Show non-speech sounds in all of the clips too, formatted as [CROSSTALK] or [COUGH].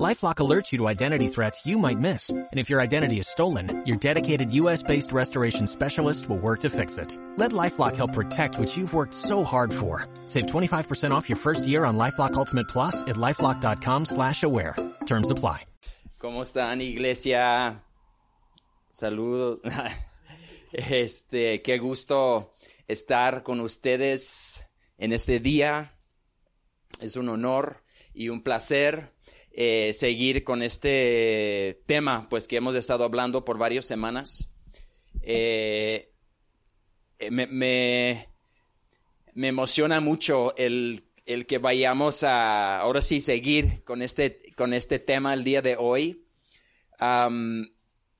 LifeLock alerts you to identity threats you might miss. And if your identity is stolen, your dedicated U.S.-based restoration specialist will work to fix it. Let LifeLock help protect what you've worked so hard for. Save 25% off your first year on LifeLock Ultimate Plus at LifeLock.com slash aware. Terms apply. ¿Cómo están, iglesia? Saludos. [LAUGHS] Este, qué gusto estar con ustedes en este día. Es un honor y un placer eh, seguir con este tema, pues que hemos estado hablando por varias semanas. Eh, eh, me, me, emociona mucho el, el, que vayamos a, ahora sí, seguir con este, con este tema el día de hoy.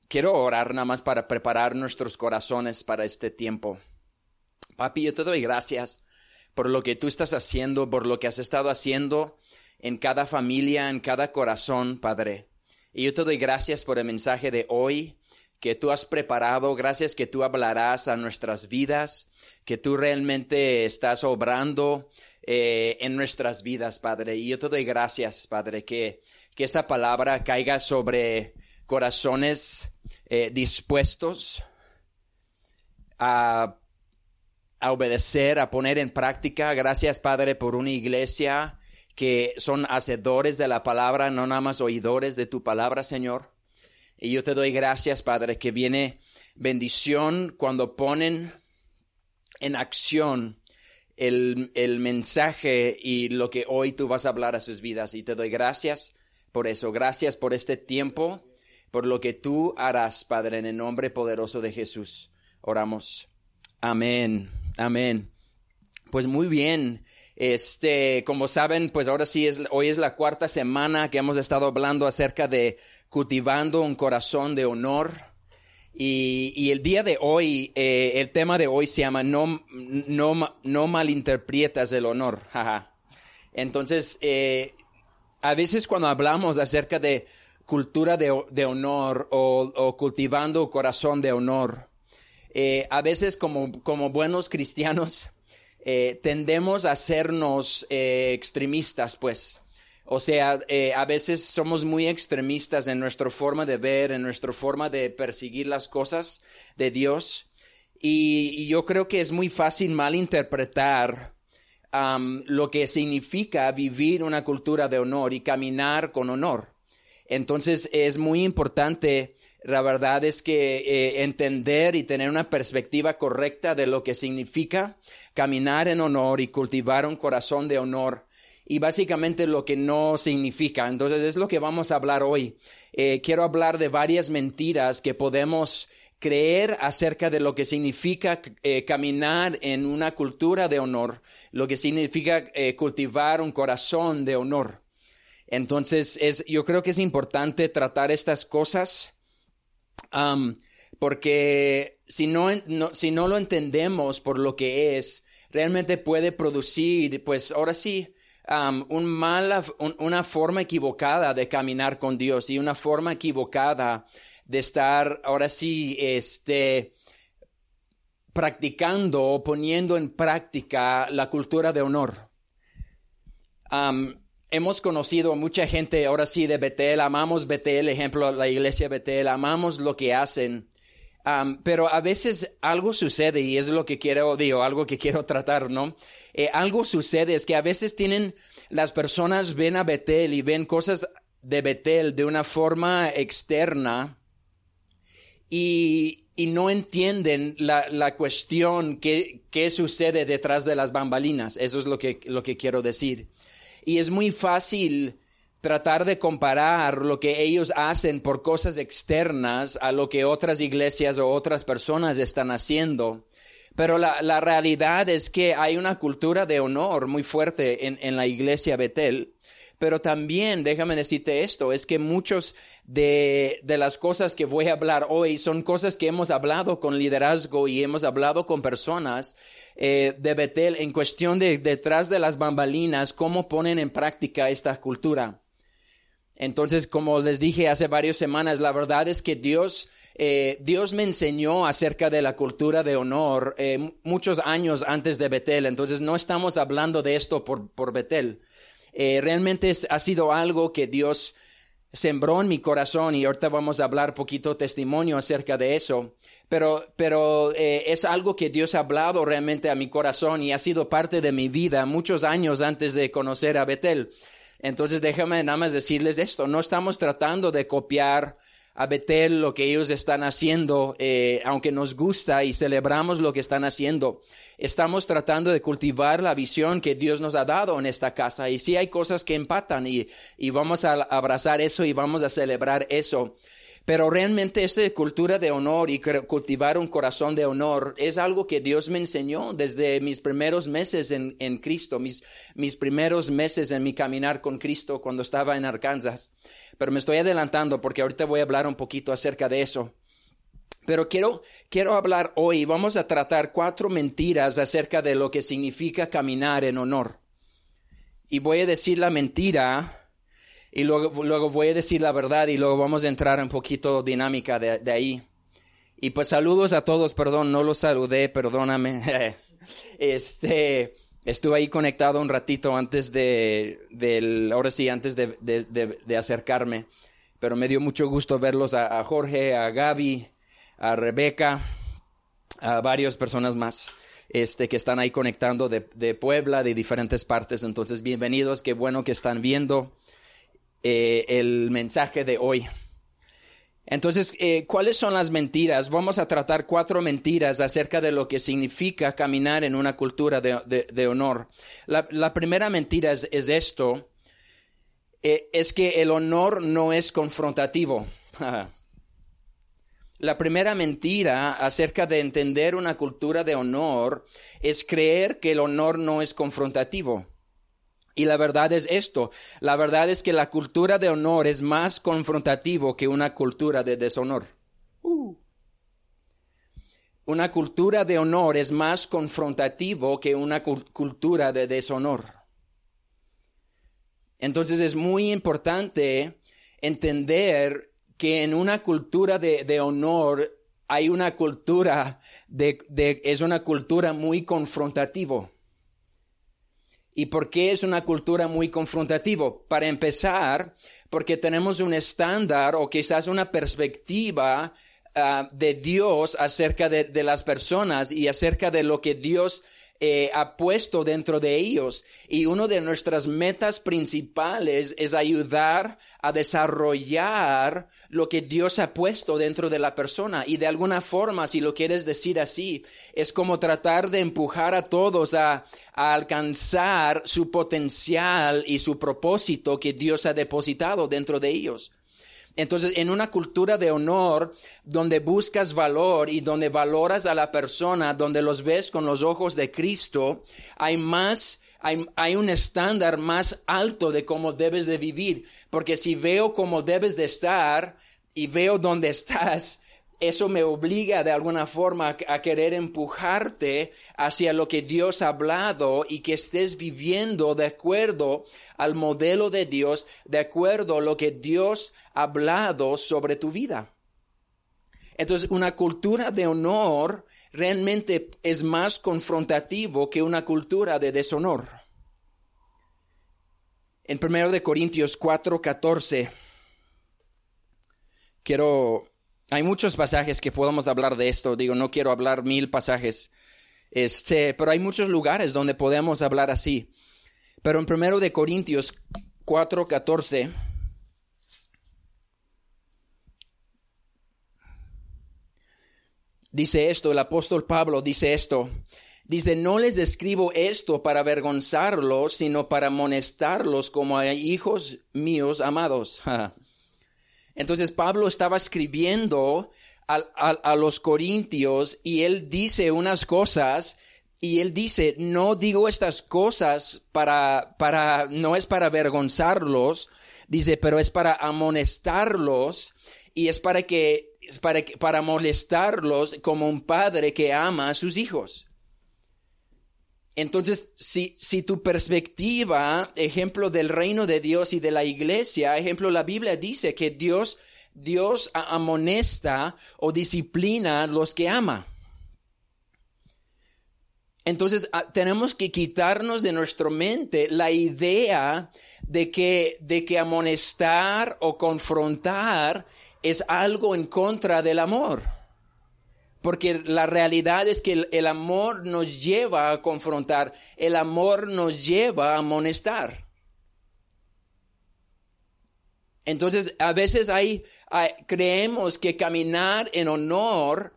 Quiero orar nada más para preparar nuestros corazones para este tiempo. Papi, yo te doy gracias por lo que tú estás haciendo, por lo que has estado haciendo en cada familia, en cada corazón, Padre. Y yo te doy gracias por el mensaje de hoy que tú has preparado, gracias que tú hablarás a nuestras vidas, que tú realmente estás obrando eh, en nuestras vidas, Padre. Y yo te doy gracias, Padre, que, que esta palabra caiga sobre corazones eh, dispuestos a, a obedecer, a poner en práctica. Gracias, Padre, por una iglesia que son hacedores de la palabra, no nada más oidores de tu palabra, Señor. Y yo te doy gracias, Padre, que viene bendición cuando ponen en acción el, el, mensaje y lo que hoy tú vas a hablar a sus vidas. Y te doy gracias por eso. Gracias por este tiempo, por lo que tú harás, Padre, en el nombre poderoso de Jesús. Oramos. Amén. Amén. Pues muy bien. Este, como saben, pues ahora sí es, hoy es la cuarta semana que hemos estado hablando acerca de cultivando un corazón de honor. Y, y el día de hoy, eh, el tema de hoy se llama No, no, no malinterpretas el honor. [LAUGHS] Entonces, eh, a veces cuando hablamos acerca de cultura de, de honor o, o, cultivando corazón de honor, eh, a veces como, como buenos [LAUGHS] cristianos, eh, tendemos a hacernos eh, extremistas, pues. O sea, eh, a veces somos muy extremistas en nuestra forma de ver, en nuestra forma de perseguir las cosas de Dios. Y, yo creo que es muy fácil malinterpretar lo que significa vivir una cultura de honor y caminar con honor. Entonces es muy importante la verdad es que entender y tener una perspectiva correcta de lo que significa caminar en honor y cultivar un corazón de honor y básicamente lo que no significa. Entonces es lo que vamos a hablar hoy. Eh, quiero hablar de varias mentiras que podemos creer acerca de lo que significa eh, caminar en una cultura de honor, lo que significa eh, cultivar un corazón de honor. Entonces es, yo creo que es importante tratar estas cosas porque si no, si no lo entendemos por lo que es, realmente puede producir, pues ahora sí, un mala, un, una forma equivocada de caminar con Dios y una forma equivocada de estar, ahora sí, este, practicando o poniendo en práctica la cultura de honor. Hemos conocido a mucha gente, ahora sí, de Betel, amamos Betel, ejemplo, la iglesia Betel, amamos lo que hacen. Um, pero a veces algo sucede y es lo que quiero, digo, algo que quiero tratar, ¿no? Eh, algo sucede es que a veces tienen, las personas ven a Betel y ven cosas de Betel de una forma externa y, y no entienden la, la cuestión que, que sucede detrás de las bambalinas. Eso es lo que, lo que quiero decir. Y es muy fácil tratar de comparar lo que ellos hacen por cosas externas a lo que otras iglesias o otras personas están haciendo. Pero la, la realidad es que hay una cultura de honor muy fuerte en, en la iglesia Betel. Pero también, déjame decirte esto, es que muchos de, de, las cosas que voy a hablar hoy son cosas que hemos hablado con liderazgo y hemos hablado con personas eh, de Betel en cuestión de detrás de las bambalinas, cómo ponen en práctica esta cultura. Entonces, como les dije hace varias semanas, la verdad es que Dios, eh, Dios me enseñó acerca de la cultura de honor eh, muchos años antes de Betel. Entonces, no estamos hablando de esto por, por Betel. Eh, realmente ha sido algo que Dios sembró en mi corazón y ahorita vamos a hablar poquito testimonio acerca de eso. Pero, pero es algo que Dios ha hablado realmente a mi corazón y ha sido parte de mi vida muchos años antes de conocer a Betel. Entonces déjame nada más decirles esto, no estamos tratando de copiar a Betel lo que ellos están haciendo, eh, aunque nos gusta y celebramos lo que están haciendo. Estamos tratando de cultivar la visión que Dios nos ha dado en esta casa. Y sí hay cosas que empatan y, y vamos a abrazar eso y vamos a celebrar eso. Pero realmente esta cultura de honor y cultivar un corazón de honor es algo que Dios me enseñó desde mis primeros meses en, en Cristo, mis, mis primeros meses en mi caminar con Cristo cuando estaba en Arkansas. Pero me estoy adelantando porque ahorita voy a hablar un poquito acerca de eso. Pero quiero, quiero hablar hoy, vamos a tratar cuatro mentiras acerca de lo que significa caminar en honor. Y voy a decir la mentira y luego, luego voy a decir la verdad y luego vamos a entrar un poquito dinámica de, de ahí. Y pues saludos a todos, perdón, no los saludé, perdóname. [LAUGHS] este, estuve ahí conectado un ratito antes de, del, ahora sí, antes de, de, acercarme. Pero me dio mucho gusto verlos a, a Jorge, a Gaby, a Rebeca, a varias personas más este, que están ahí conectando de, de, Puebla, de diferentes partes. Entonces, bienvenidos, qué bueno que están viendo. Eh, el mensaje de hoy. Entonces, eh, ¿cuáles son las mentiras? Vamos a tratar cuatro mentiras acerca de lo que significa caminar en una cultura de, honor. La, primera mentira es, esto, eh, es que el honor no es confrontativo. [LAUGHS] La primera mentira acerca de entender una cultura de honor es creer que el honor no es confrontativo. Y la verdad es esto, la verdad es que la cultura de honor es más confrontativo que una cultura de deshonor. Uh. Una cultura de honor es más confrontativo que una cultura de deshonor. Entonces es muy importante entender que en una cultura de, honor hay una cultura de, es una cultura muy confrontativo. ¿Y por qué es una cultura muy confrontativa? Para empezar, porque tenemos un estándar o quizás una perspectiva uh, de Dios acerca de, de, las personas y acerca de lo que Dios eh, ha puesto dentro de ellos. Y una de nuestras metas principales es ayudar a desarrollar lo que Dios ha puesto dentro de la persona. Y de alguna forma, si lo quieres decir así, es como tratar de empujar a todos a, a alcanzar su potencial y su propósito que Dios ha depositado dentro de ellos. Entonces, en una cultura de honor, donde buscas valor y donde valoras a la persona, donde los ves con los ojos de Cristo, hay más, hay, hay, un estándar más alto de cómo debes de vivir. Porque si veo cómo debes de estar y veo dónde estás, eso me obliga de alguna forma a querer empujarte hacia lo que Dios ha hablado y que estés viviendo de acuerdo al modelo de Dios, de acuerdo a lo que Dios ha hablado sobre tu vida. Entonces, una cultura de honor realmente es más confrontativo que una cultura de deshonor. En 1 Corintios 4, 14, quiero hay muchos pasajes que podemos hablar de esto. Digo, no quiero hablar mil pasajes. Este, pero hay muchos lugares donde podemos hablar así. Pero en primero de Corintios 4:14 dice esto, el apóstol Pablo dice esto. Dice, no les escribo esto para avergonzarlos, sino para amonestarlos como a hijos míos amados. [LAUGHS] Entonces Pablo estaba escribiendo a, los corintios y él dice unas cosas y él dice, no digo estas cosas para, para, no es para avergonzarlos, dice, pero es para amonestarlos y es para que, es para, para molestarlos como un padre que ama a sus hijos. Entonces, si, si tu perspectiva, ejemplo del reino de Dios y de la iglesia, ejemplo, la Biblia dice que Dios, Dios amonesta o disciplina a los que ama. Entonces, tenemos que quitarnos de nuestra mente la idea de que, de que amonestar o confrontar es algo en contra del amor. Porque la realidad es que el, amor nos lleva a confrontar, el amor nos lleva a amonestar. Entonces, a veces hay, creemos que caminar en honor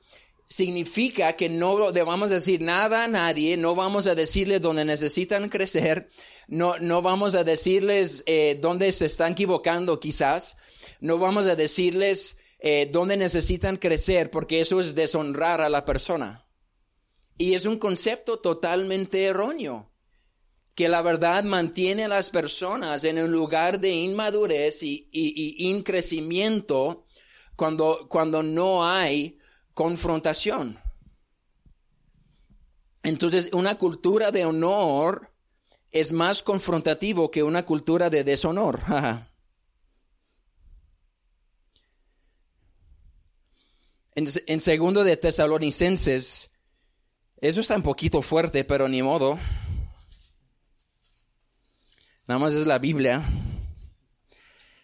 significa que no debamos decir nada a nadie, no vamos a decirles dónde necesitan crecer, no, no vamos a decirles eh, dónde se están equivocando quizás, no vamos a decirles eh, dónde necesitan crecer, porque eso es deshonrar a la persona. Y es un concepto totalmente erróneo, que la verdad mantiene a las personas en un lugar de inmadurez y, y, increcimiento cuando, cuando no hay confrontación. Entonces, una cultura de honor es más confrontativo que una cultura de deshonor. [LAUGHS] En, segundo de Tesalonicenses, eso está un poquito fuerte, pero ni modo. Nada más es la Biblia.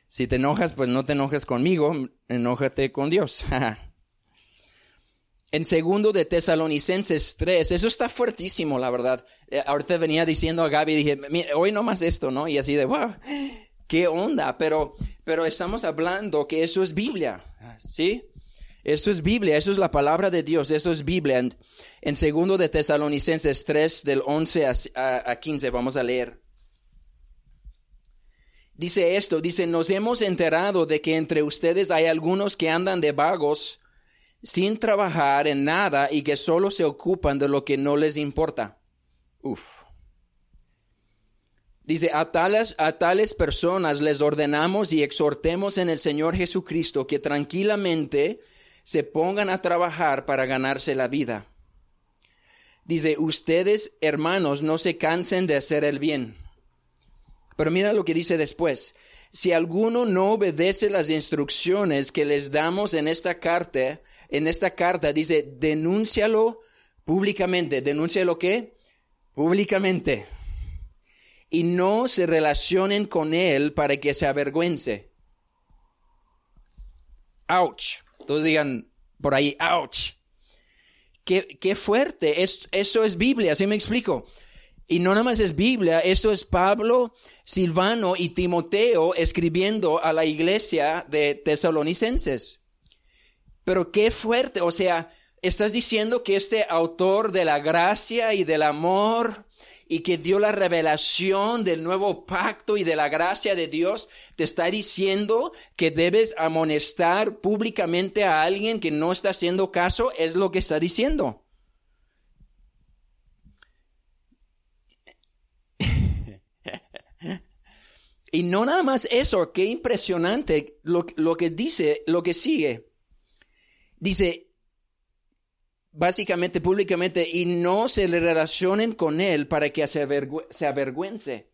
Si te enojas, pues no te enojes conmigo, enójate con Dios. [LAUGHS] en segundo de Tesalonicenses 3, eso está fuertísimo, la verdad. Eh, ahorita venía diciendo a Gaby, dije, hoy no más esto, ¿no? Y así de, wow, qué onda, pero, pero estamos hablando que eso es Biblia, ¿sí? Esto es Biblia, eso es la palabra de Dios, esto es Biblia. En, en segundo de Tesalonicenses 3, del 11 a, a 15, vamos a leer. Dice esto, dice, nos hemos enterado de que entre ustedes hay algunos que andan de vagos sin trabajar en nada y que solo se ocupan de lo que no les importa. Uf. Dice, a tales, a tales personas les ordenamos y exhortemos en el Señor Jesucristo que tranquilamente se pongan a trabajar para ganarse la vida. Dice, ustedes, hermanos, no se cansen de hacer el bien. Pero mira lo que dice después. Si alguno no obedece las instrucciones que les damos en esta carta, en esta carta dice, denúncialo públicamente. ¿Denúncialo qué? Públicamente. Y no se relacionen con él para que se avergüence. Ouch. Todos digan por ahí, ouch. Qué, qué fuerte. eso es Biblia, así me explico. Y no nada más es Biblia, esto es Pablo, Silvano y Timoteo escribiendo a la iglesia de tesalonicenses. Pero qué fuerte, o sea, estás diciendo que este autor de la gracia y del amor y que dio la revelación del nuevo pacto y de la gracia de Dios, te está diciendo que debes amonestar públicamente a alguien que no está haciendo caso, es lo que está diciendo. [LAUGHS] y no nada más eso, qué impresionante lo, lo que dice, lo que sigue. Dice, básicamente públicamente y no se le relacionen con él para que se, avergüence.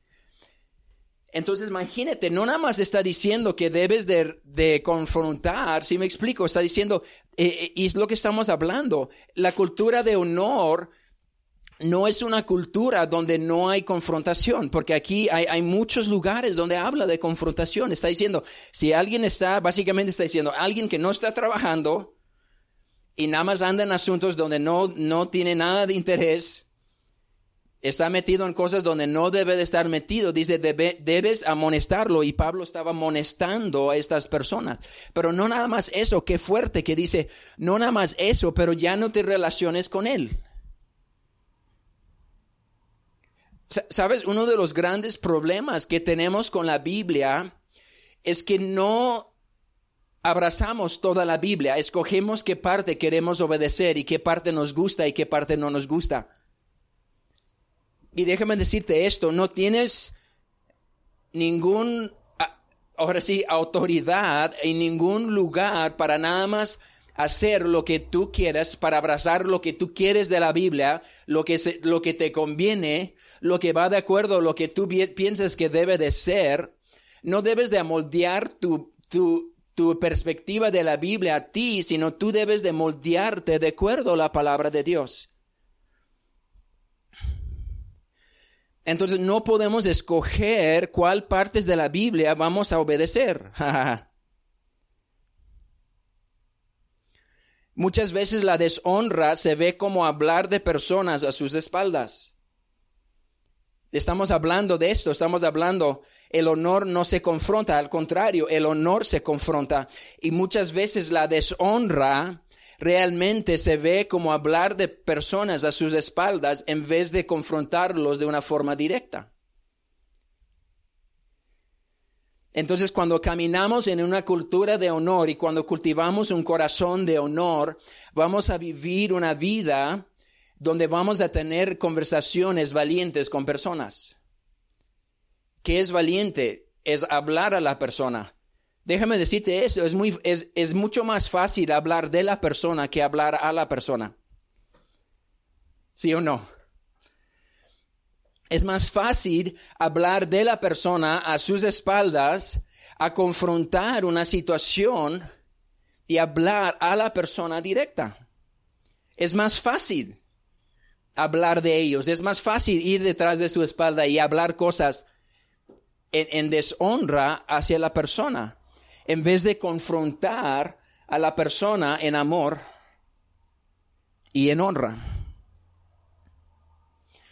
Entonces imagínate, no nada más está diciendo que debes de, confrontar, si me explico, está diciendo, eh, eh, y es lo que estamos hablando, la cultura de honor no es una cultura donde no hay confrontación, porque aquí hay, hay, muchos lugares donde habla de confrontación. Está diciendo, si alguien está, básicamente está diciendo, alguien que no está trabajando, y nada más anda en asuntos donde no, no tiene nada de interés, está metido en cosas donde no debe de estar metido. Dice, debes amonestarlo. Y Pablo estaba amonestando a estas personas. Pero no nada más eso, qué fuerte que dice, no nada más eso, pero ya no te relaciones con él. Sabes, uno de los grandes problemas que tenemos con la Biblia es que no abrazamos toda la Biblia, escogemos qué parte queremos obedecer y qué parte nos gusta y qué parte no nos gusta. Y déjame decirte esto, no tienes ningún, ahora sí, autoridad en ningún lugar para nada más hacer lo que tú quieras, para abrazar lo que tú quieres de la Biblia, lo que, lo que te conviene, lo que va de acuerdo lo que tú piensas que debe de ser. No debes de amoldear tu, tu, tu perspectiva de la Biblia a ti, sino tú debes de moldearte de acuerdo a la palabra de Dios. Entonces no podemos escoger cuál partes de la Biblia vamos a obedecer. [LAUGHS] Muchas veces la deshonra se ve como hablar de personas a sus espaldas. Estamos hablando de esto, estamos hablando, el honor no se confronta, al contrario, el honor se confronta. Y muchas veces la deshonra realmente se ve como hablar de personas a sus espaldas en vez de confrontarlos de una forma directa. Entonces, cuando caminamos en una cultura de honor y cuando cultivamos un corazón de honor, vamos a vivir una vida donde vamos a tener conversaciones valientes con personas. ¿Qué es valiente? Es hablar a la persona, Déjame decirte esto, es, muy, es, es mucho más fácil hablar de la persona que hablar a la persona. ¿Sí o no? Es más fácil hablar de la persona a sus espaldas a confrontar una situación y hablar a la persona directa. Es más fácil hablar de ellos, es más fácil ir detrás de su espalda y hablar cosas en, deshonra hacia la persona en vez de confrontar a la persona en amor y en honra.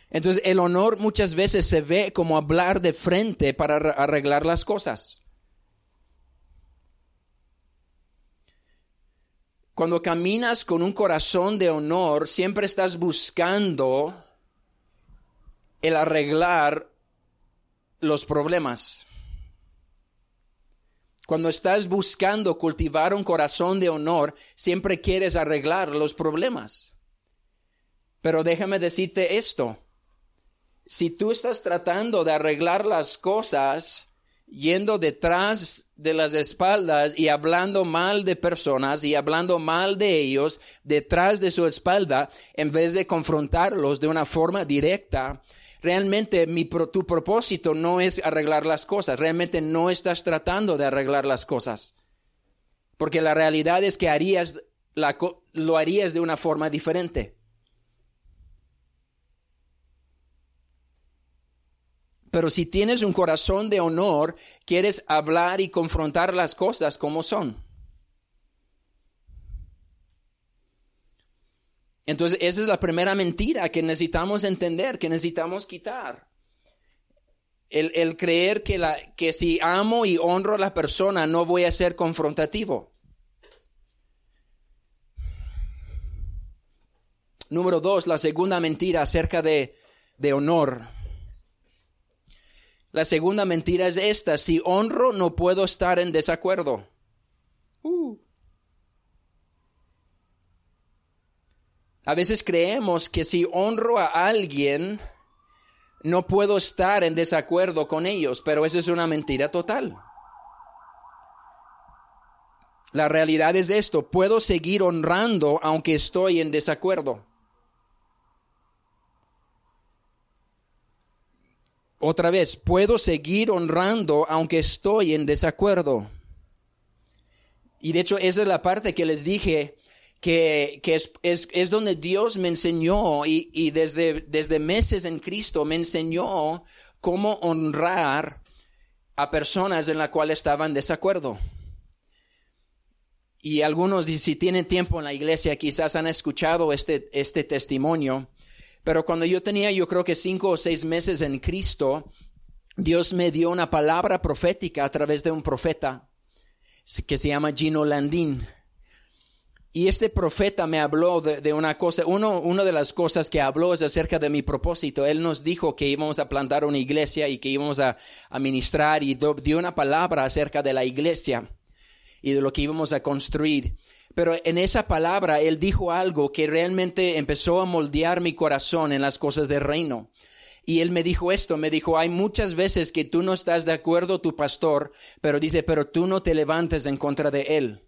Entonces el honor muchas veces se ve como hablar de frente para arreglar las cosas. Cuando caminas con un corazón de honor, siempre estás buscando el arreglar los problemas. Cuando estás buscando cultivar un corazón de honor, siempre quieres arreglar los problemas. Pero déjame decirte esto. Si tú estás tratando de arreglar las cosas yendo detrás de las espaldas y hablando mal de personas y hablando mal de ellos detrás de su espalda, en vez de confrontarlos de una forma directa, realmente mi, tu propósito no es arreglar las cosas, realmente no estás tratando de arreglar las cosas. Porque la realidad es que harías lo harías de una forma diferente. Pero si tienes un corazón de honor, quieres hablar y confrontar las cosas como son. Entonces, esa es la primera mentira que necesitamos entender, que necesitamos quitar. El, creer que, la, que si amo y honro a la persona no voy a ser confrontativo. Número dos, la segunda mentira acerca de, de honor. La segunda mentira es esta, si honro no puedo estar en desacuerdo. Uh. A veces creemos que si honro a alguien, no puedo estar en desacuerdo con ellos, pero eso es una mentira total. La realidad es esto, puedo seguir honrando aunque estoy en desacuerdo. Otra vez, puedo seguir honrando aunque estoy en desacuerdo. Y de hecho, esa es la parte que les dije que, es, donde Dios me enseñó y, desde, desde meses en Cristo me enseñó cómo honrar a personas en las cuales estaban en desacuerdo. Y algunos, si tienen tiempo en la iglesia, quizás han escuchado este, este testimonio. Pero cuando yo tenía, yo creo que cinco o seis meses en Cristo, Dios me dio una palabra profética a través de un profeta que se llama Gino Landín. Y este profeta me habló de, una cosa, uno, una de las cosas que habló es acerca de mi propósito. Él nos dijo que íbamos a plantar una iglesia y que íbamos a, a ministrar y dio una palabra acerca de la iglesia y de lo que íbamos a construir. Pero en esa palabra él dijo algo que realmente empezó a moldear mi corazón en las cosas del reino. Y él me dijo esto, me dijo, hay muchas veces que tú no estás de acuerdo, tu pastor, pero dice, pero tú no te levantes en contra de él.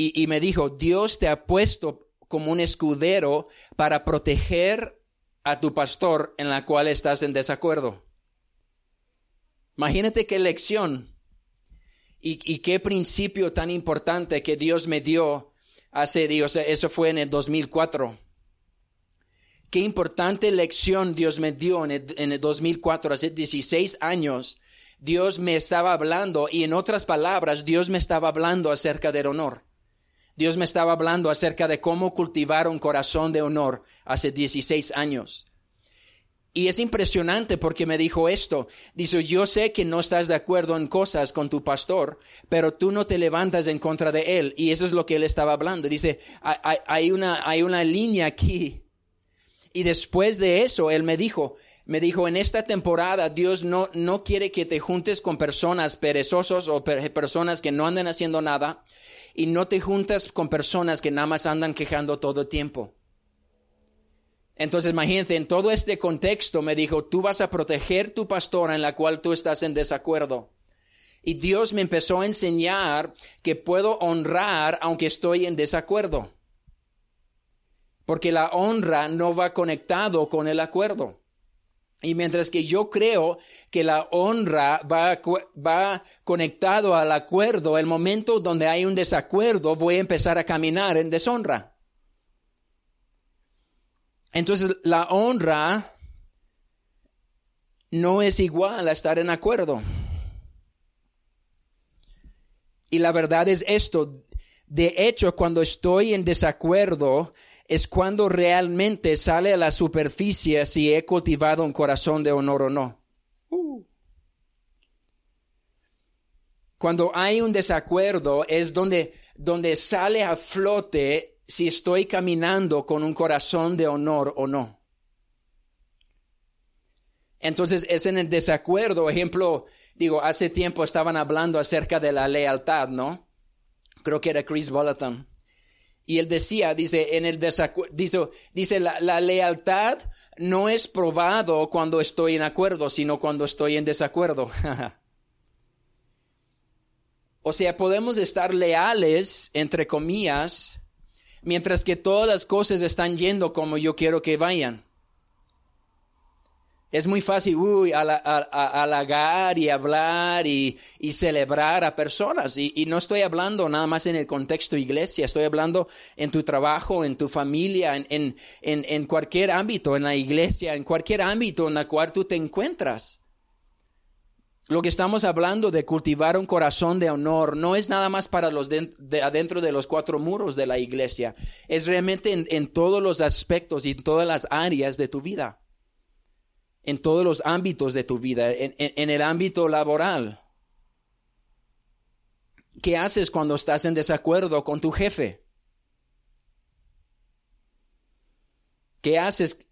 Y, me dijo, Dios te ha puesto como un escudero para proteger a tu pastor en la cual estás en desacuerdo. Imagínate qué lección y, y, qué principio tan importante que Dios me dio hace, Dios, eso fue en el 2004. Qué importante lección Dios me dio en el, en el 2004, hace 16 años. Dios me estaba hablando y en otras palabras, Dios me estaba hablando acerca del honor. Dios me estaba hablando acerca de cómo cultivar un corazón de honor hace 16 años. Y es impresionante porque me dijo esto. Dice, yo sé que no estás de acuerdo en cosas con tu pastor, pero tú no te levantas en contra de él. Y eso es lo que él estaba hablando. Dice, hay, una, hay una línea aquí. Y después de eso, él me dijo, me dijo, en esta temporada Dios no, no quiere que te juntes con personas perezosos o personas que no andan haciendo nada y no te juntas con personas que nada más andan quejando todo el tiempo. Entonces, imagínate, en todo este contexto me dijo, tú vas a proteger tu pastora en la cual tú estás en desacuerdo. Y Dios me empezó a enseñar que puedo honrar aunque estoy en desacuerdo. Porque la honra no va conectado con el acuerdo. Y mientras que yo creo que la honra va, va conectado al acuerdo, el momento donde hay un desacuerdo, voy a empezar a caminar en deshonra. Entonces, la honra no es igual a estar en acuerdo. Y la verdad es esto. De hecho, cuando estoy en desacuerdo, es cuando realmente sale a la superficie si he cultivado un corazón de honor o no. Cuando hay un desacuerdo es donde, donde sale a flote si estoy caminando con un corazón de honor o no. Entonces es en el desacuerdo, ejemplo, digo, hace tiempo estaban hablando acerca de la lealtad, ¿no? Creo que era Chris Bolton. Y él decía, dice, en el dice, dice la, la lealtad no es probado cuando estoy en acuerdo, sino cuando estoy en desacuerdo. [LAUGHS] o sea, podemos estar leales, entre comillas, mientras que todas las cosas están yendo como yo quiero que vayan. Es muy fácil uy, halagar y hablar y, celebrar a personas. Y, no estoy hablando nada más en el contexto iglesia, estoy hablando en tu trabajo, en tu familia, en, en, en cualquier ámbito, en la iglesia, en cualquier ámbito en el cual tú te encuentras. Lo que estamos hablando de cultivar un corazón de honor no es nada más para los de, adentro de los cuatro muros de la iglesia, es realmente en, todos los aspectos y en todas las áreas de tu vida, en todos los ámbitos de tu vida, en, el ámbito laboral. ¿Qué haces cuando estás en desacuerdo con tu jefe? ¿Qué haces?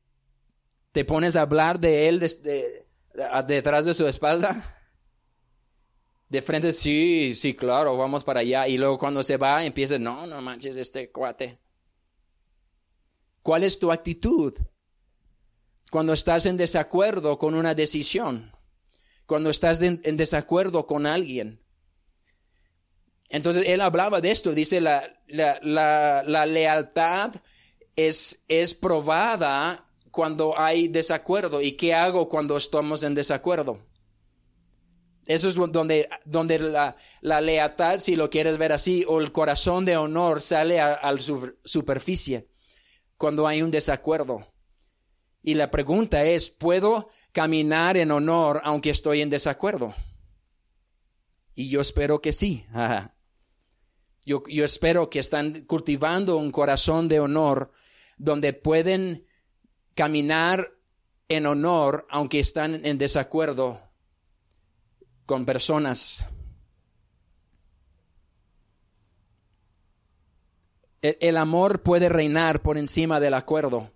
¿Te pones a hablar de él detrás de su espalda? de frente, sí, sí, claro, vamos para allá. Y luego cuando se va, empieza, no, no manches este cuate. ¿Cuál es tu actitud cuando estás en desacuerdo con una decisión? Cuando estás en desacuerdo con alguien. Entonces él hablaba de esto, dice la, la, la, lealtad es, es probada cuando hay desacuerdo. ¿Y qué hago cuando estamos en desacuerdo? Eso es donde, donde la, la, lealtad, si lo quieres ver así, o el corazón de honor sale a, la superficie cuando hay un desacuerdo. Y la pregunta es, ¿puedo caminar en honor aunque estoy en desacuerdo? Y yo espero que sí. [LAUGHS] Yo, yo espero que están cultivando un corazón de honor donde pueden caminar en honor aunque están en desacuerdo con personas. El, amor puede reinar por encima del acuerdo.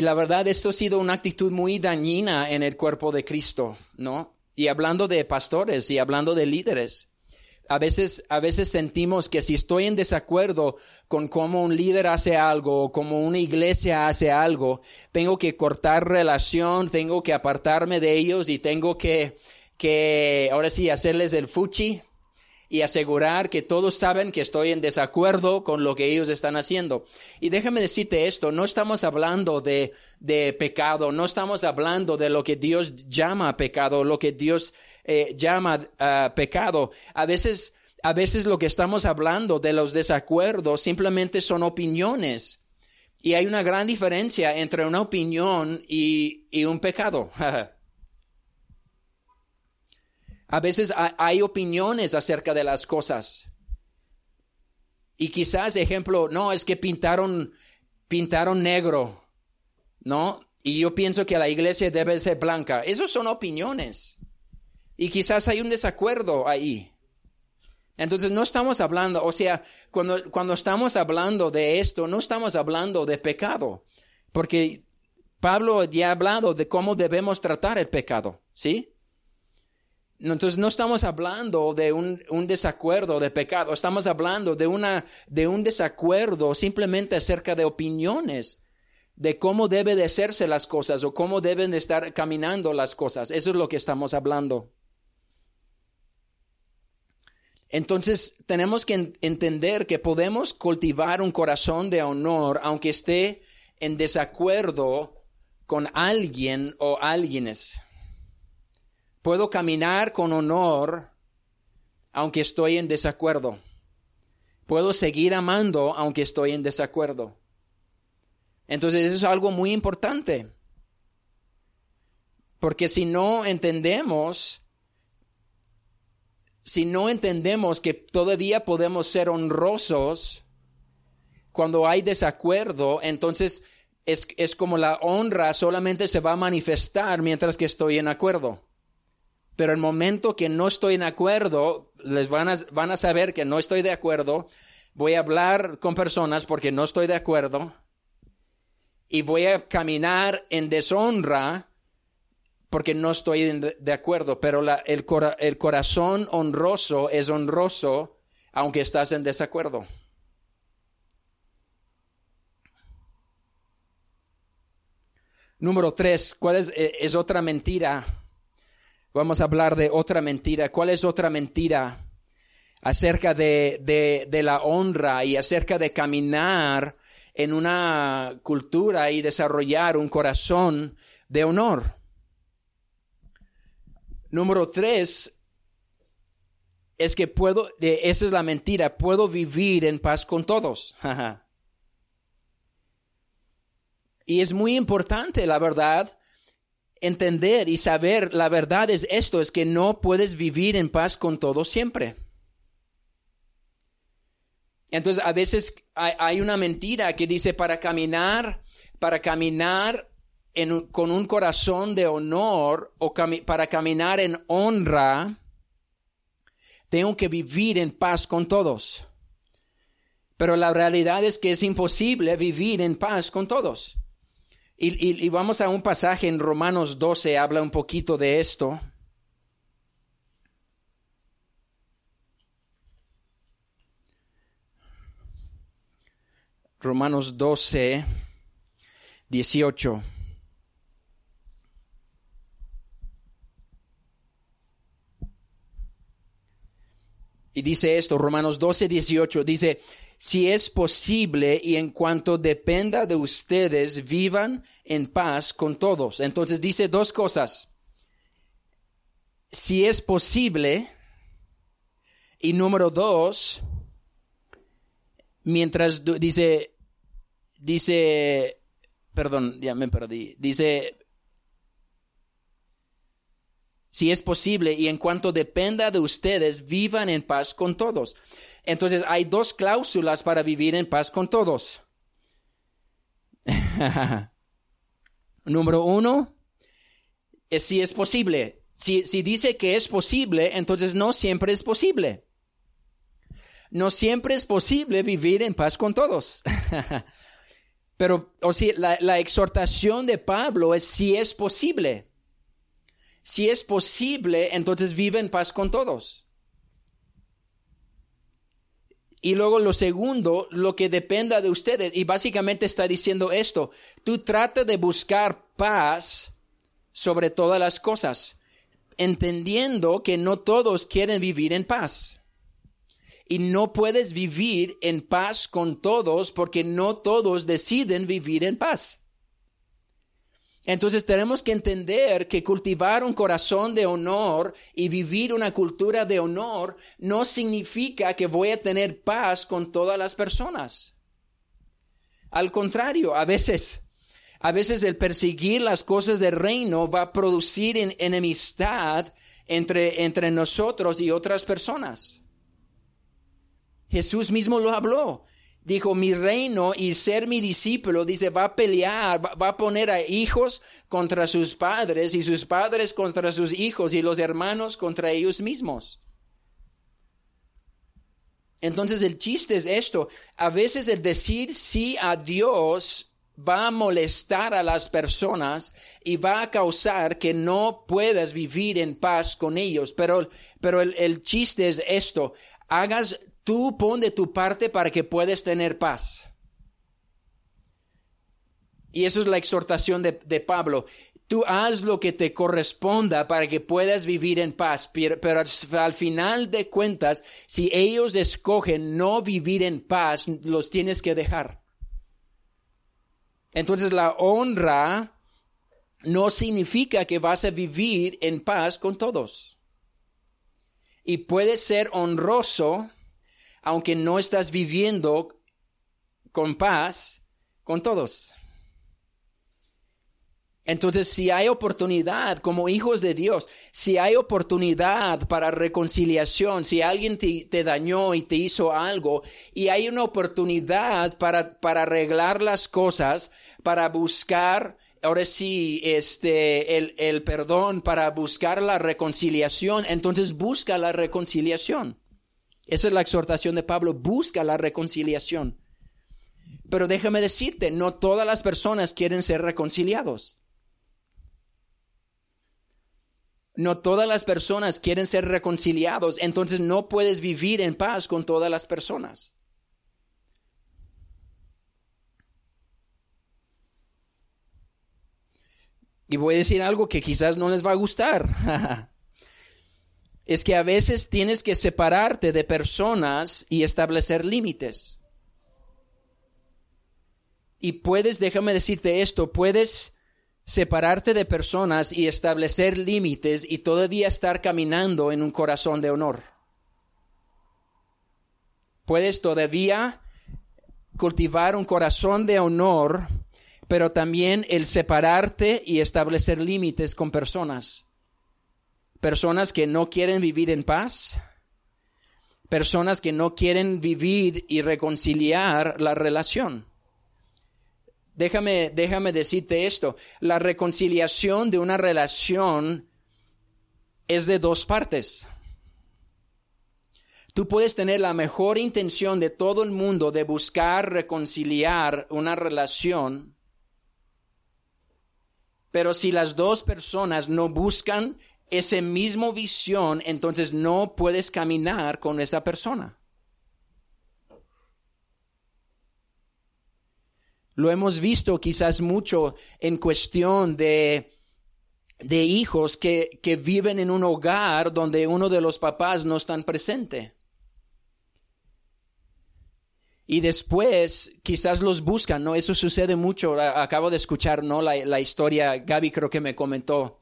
Y la verdad, esto ha sido una actitud muy dañina en el cuerpo de Cristo, ¿no? Y hablando de pastores y hablando de líderes, a veces, a veces sentimos que si estoy en desacuerdo con cómo un líder hace algo o cómo una iglesia hace algo, tengo que cortar relación, tengo que apartarme de ellos y tengo que, que ahora sí, hacerles el fuchi y asegurar que todos saben que estoy en desacuerdo con lo que ellos están haciendo. Y déjame decirte esto, no estamos hablando de, de pecado, no estamos hablando de lo que Dios llama pecado, lo que Dios eh, llama ah, pecado. A veces, a veces lo que estamos hablando de los desacuerdos simplemente son opiniones. Y hay una gran diferencia entre una opinión y, y un pecado. [LAUGHS] A veces hay opiniones acerca de las cosas. Y quizás, ejemplo, no, es que pintaron, pintaron negro, ¿no? Y yo pienso que la iglesia debe ser blanca. Esas son opiniones. Y quizás hay un desacuerdo ahí. Entonces no estamos hablando, o sea, cuando, cuando estamos hablando de esto, no estamos hablando de pecado, porque Pablo ya ha hablado de cómo debemos tratar el pecado, ¿sí? Entonces no estamos hablando de un, un, desacuerdo de pecado, estamos hablando de, una, de un desacuerdo simplemente acerca de opiniones, de cómo debe de hacerse las cosas o cómo deben de estar caminando las cosas. Eso es lo que estamos hablando. Entonces tenemos que entender que podemos cultivar un corazón de honor aunque esté en desacuerdo con alguien o alguienes. Puedo caminar con honor aunque estoy en desacuerdo. Puedo seguir amando aunque estoy en desacuerdo. Entonces eso es algo muy importante. Porque si no entendemos, si no entendemos que todavía podemos ser honrosos cuando hay desacuerdo, entonces es, es como la honra solamente se va a manifestar mientras que estoy en acuerdo. Pero el momento que no estoy en acuerdo, les van a, van a saber que no estoy de acuerdo. Voy a hablar con personas porque no estoy de acuerdo. Y voy a caminar en deshonra porque no estoy de acuerdo. Pero el, el corazón honroso es honroso aunque estás en desacuerdo. Número tres, ¿cuál es, eh, es otra mentira Vamos a hablar de otra mentira. ¿Cuál es otra mentira? Acerca de, de, la honra y acerca de caminar en una cultura y desarrollar un corazón de honor. Número tres es que puedo, esa es la mentira, puedo vivir en paz con todos. [LAUGHS] y es muy importante, la verdad, entender y saber la verdad es esto, es que no puedes vivir en paz con todo siempre. Entonces a veces hay, una mentira que dice para caminar, para caminar con un corazón de honor o para caminar en honra, tengo que vivir en paz con todos. Pero la realidad es que es imposible vivir en paz con todos. Y, vamos a un pasaje en Romanos 12, habla un poquito de esto. Romanos 12, 18. Y dice esto, Romanos 12, 18, dice, si es posible y en cuanto dependa de ustedes, vivan en paz con todos. Entonces dice dos cosas. Si es posible, y número dos, mientras dice, dice, perdón, ya me perdí, dice, si es posible y en cuanto dependa de ustedes, vivan en paz con todos. Entonces hay dos cláusulas para vivir en paz con todos. [LAUGHS] Número uno, es si es posible. Si, si dice que es posible, entonces no siempre es posible. No siempre es posible vivir en paz con todos. [LAUGHS] Pero, o sea, la, la exhortación de Pablo es si es posible. Si es posible, entonces vive en paz con todos. Y luego lo segundo, lo que dependa de ustedes. Y básicamente está diciendo esto. Tú trata de buscar paz sobre todas las cosas, entendiendo que no todos quieren vivir en paz. y no puedes vivir en paz con todos porque no todos deciden vivir en paz. Entonces tenemos que entender que cultivar un corazón de honor y vivir una cultura de honor no significa que voy a tener paz con todas las personas. Al contrario, a veces, a veces el perseguir las cosas del reino va a producir enemistad entre, entre nosotros y otras personas. Jesús mismo lo habló. Dijo, mi reino y ser mi discípulo, dice, va a pelear, va, a poner a hijos contra sus padres y sus padres contra sus hijos y los hermanos contra ellos mismos. Entonces el chiste es esto, a veces el decir sí a Dios va a molestar a las personas y va a causar que no puedas vivir en paz con ellos. Pero, pero el, el chiste es esto, hagas Tú pon de tu parte para que puedas tener paz. Y eso es la exhortación de, Pablo. Tú haz lo que te corresponda para que puedas vivir en paz, pero, pero, al final de cuentas, si ellos escogen no vivir en paz, los tienes que dejar. Entonces la honra no significa que vas a vivir en paz con todos. Y puedes ser honroso aunque no estás viviendo con paz con todos. Entonces, si hay oportunidad como hijos de Dios, si hay oportunidad para reconciliación, si alguien te, dañó y te hizo algo, y hay una oportunidad para, para arreglar las cosas, para buscar, ahora sí, este, el, el perdón, para buscar la reconciliación, entonces busca la reconciliación. Esa es la exhortación de Pablo, busca la reconciliación. Pero déjame decirte, no todas las personas quieren ser reconciliados. No todas las personas quieren ser reconciliados, entonces no puedes vivir en paz con todas las personas. Y voy a decir algo que quizás no les va a gustar. [LAUGHS] es que a veces tienes que separarte de personas y establecer límites. Y puedes, déjame decirte esto, puedes separarte de personas y establecer límites y todavía estar caminando en un corazón de honor. Puedes todavía cultivar un corazón de honor, pero también el separarte y establecer límites con personas personas que no quieren vivir en paz, personas que no quieren vivir y reconciliar la relación. Déjame, déjame decirte esto, la reconciliación de una relación es de dos partes. Tú puedes tener la mejor intención de todo el mundo de buscar reconciliar una relación, pero si las dos personas no buscan ese mismo visión, entonces no puedes caminar con esa persona. Lo hemos visto quizás mucho en cuestión de, de hijos que, que viven en un hogar donde uno de los papás no está presente. Y después quizás los buscan, ¿no? Eso sucede mucho. Acabo de escuchar, ¿no? La, la historia, Gaby creo que me comentó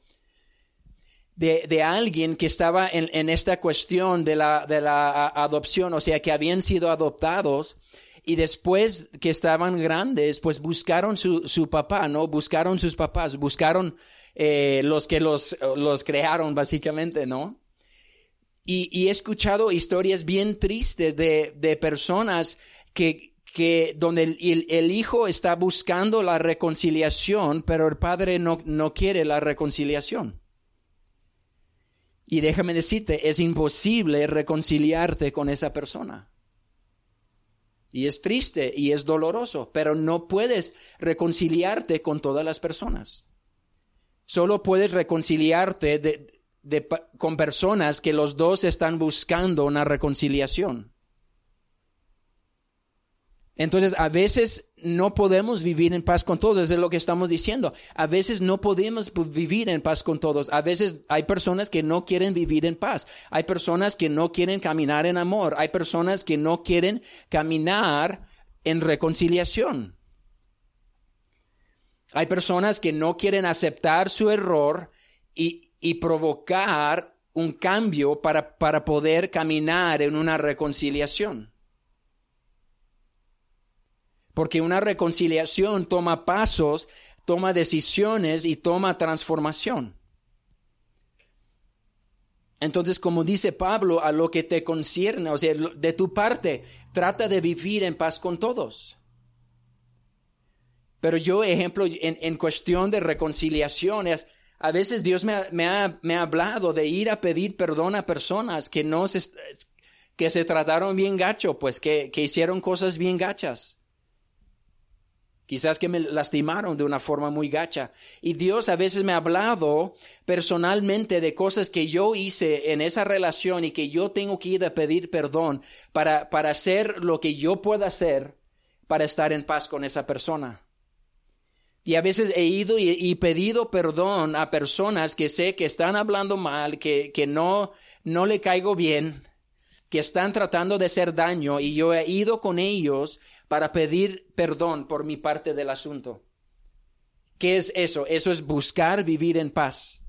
de, alguien que estaba en, esta cuestión de la, de la adopción, o sea, que habían sido adoptados y después que estaban grandes, pues buscaron su, su papá, ¿no? Buscaron sus papás, buscaron eh, los que los, los crearon, básicamente, ¿no? Y, he escuchado historias bien tristes de, de personas que, que donde el, el, hijo está buscando la reconciliación, pero el padre no, no quiere la reconciliación. Y déjame decirte, es imposible reconciliarte con esa persona. Y es triste y es doloroso, pero no puedes reconciliarte con todas las personas. Solo puedes reconciliarte con personas que los dos están buscando una reconciliación. Entonces, a veces no podemos vivir en paz con todos, es lo que estamos diciendo. A veces no podemos vivir en paz con todos. A veces hay personas que no quieren vivir en paz. Hay personas que no quieren caminar en amor. Hay personas que no quieren caminar en reconciliación. Hay personas que no quieren aceptar su error y, y provocar un cambio para, para poder caminar en una reconciliación. Porque una reconciliación toma pasos, toma decisiones y toma transformación. Entonces, como dice Pablo, a lo que te concierne, o sea, de tu parte, trata de vivir en paz con todos. Pero yo, ejemplo, en, cuestión de reconciliaciones, a veces Dios me ha, me, ha, hablado de ir a pedir perdón a personas que no se, que se trataron bien gacho, pues que, que hicieron cosas bien gachas. Quizás que me lastimaron de una forma muy gacha. Y Dios a veces me ha hablado personalmente de cosas que yo hice en esa relación y que yo tengo que ir a pedir perdón para, para hacer lo que yo pueda hacer para estar en paz con esa persona. Y a veces he ido y, pedido perdón a personas que sé que están hablando mal, que, que no, no le caigo bien, que están tratando de hacer daño y yo he ido con ellos para pedir perdón por mi parte del asunto. ¿Qué es eso? Eso es buscar vivir en paz.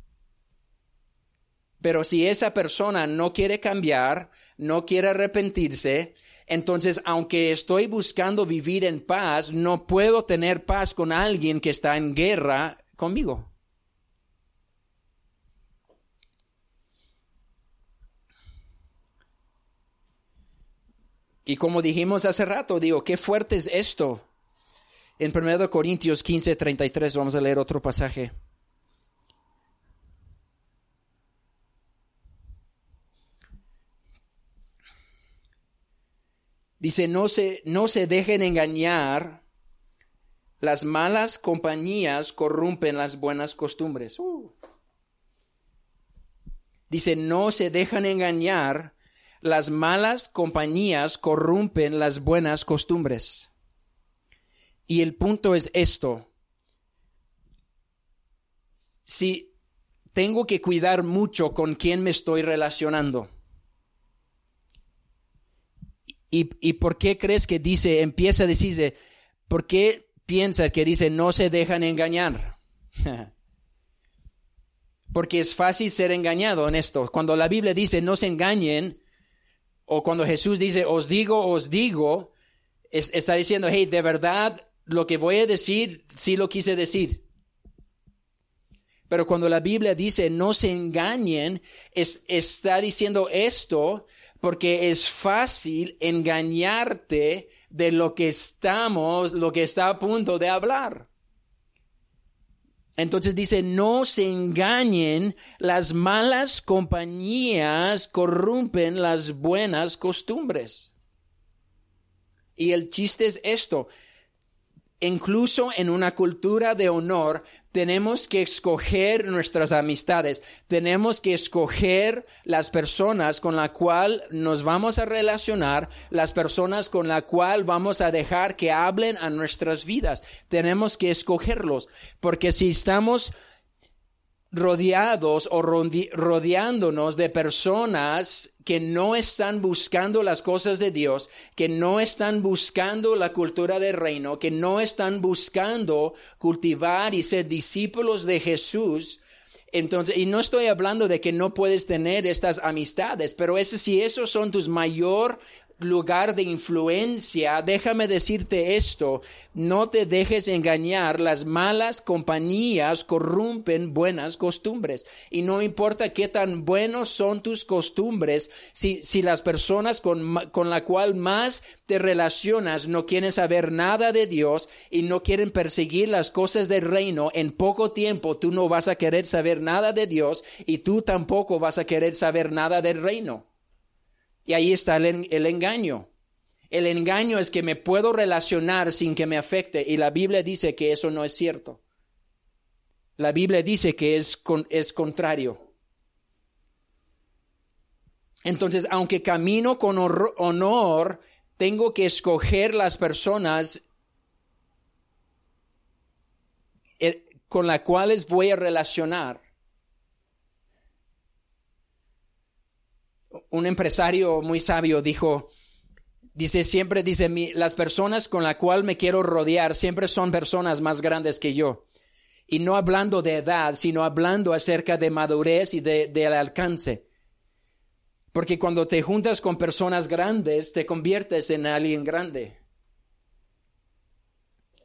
Pero si esa persona no quiere cambiar, no quiere arrepentirse, entonces aunque estoy buscando vivir en paz, no puedo tener paz con alguien que está en guerra conmigo. Y como dijimos hace rato, digo, qué fuerte es esto. En 1 Corintios 15, 33, vamos a leer otro pasaje. Dice, no se, no se dejen engañar, las malas compañías corrompen las buenas costumbres. Uh. Dice, no se dejan engañar, las malas compañías corrompen las buenas costumbres. Y el punto es esto. Si tengo que cuidar mucho con quién me estoy relacionando. ¿Y, ¿Y, por qué crees que dice, empieza a decirse, por qué piensa que dice no se dejan engañar? [LAUGHS] Porque es fácil ser engañado en esto. Cuando la Biblia dice no se engañen, o cuando Jesús dice, os digo, os digo, está diciendo, hey, de verdad, lo que voy a decir, sí lo quise decir. Pero cuando la Biblia dice, no se engañen, está diciendo esto porque es fácil engañarte de lo que estamos, lo que está a punto de hablar. Entonces dice, no se engañen, las malas compañías corrompen las buenas costumbres. Y el chiste es esto, incluso en una cultura de honor, tenemos que escoger nuestras amistades, tenemos que escoger las personas con las cuales nos vamos a relacionar, las personas con las cuales vamos a dejar que hablen a nuestras vidas. Tenemos que escogerlos, porque si estamos rodeados o rodeándonos de personas que no están buscando las cosas de Dios, que no están buscando la cultura del reino, que no están buscando cultivar y ser discípulos de Jesús. Entonces, y no estoy hablando de que no puedes tener estas amistades, pero ese, si esos son tus mayor lugar de influencia, déjame decirte esto, no te dejes engañar, las malas compañías corrompen buenas costumbres. Y no importa qué tan buenos son tus costumbres, si, si las personas con, con la cual más te relacionas no quieren saber nada de Dios y no quieren perseguir las cosas del reino, en poco tiempo tú no vas a querer saber nada de Dios y tú tampoco vas a querer saber nada del reino. Y ahí está el, engaño. El engaño es que me puedo relacionar sin que me afecte y la Biblia dice que eso no es cierto. La Biblia dice que es, es contrario. Entonces, aunque camino con honor, tengo que escoger las personas eh, con las cuales voy a relacionar. Un empresario muy sabio dijo, dice siempre, dice, las personas con las cuales me quiero rodear siempre son personas más grandes que yo. Y no hablando de edad, sino hablando acerca de madurez y de, del alcance. Porque cuando te juntas con personas grandes, te conviertes en alguien grande.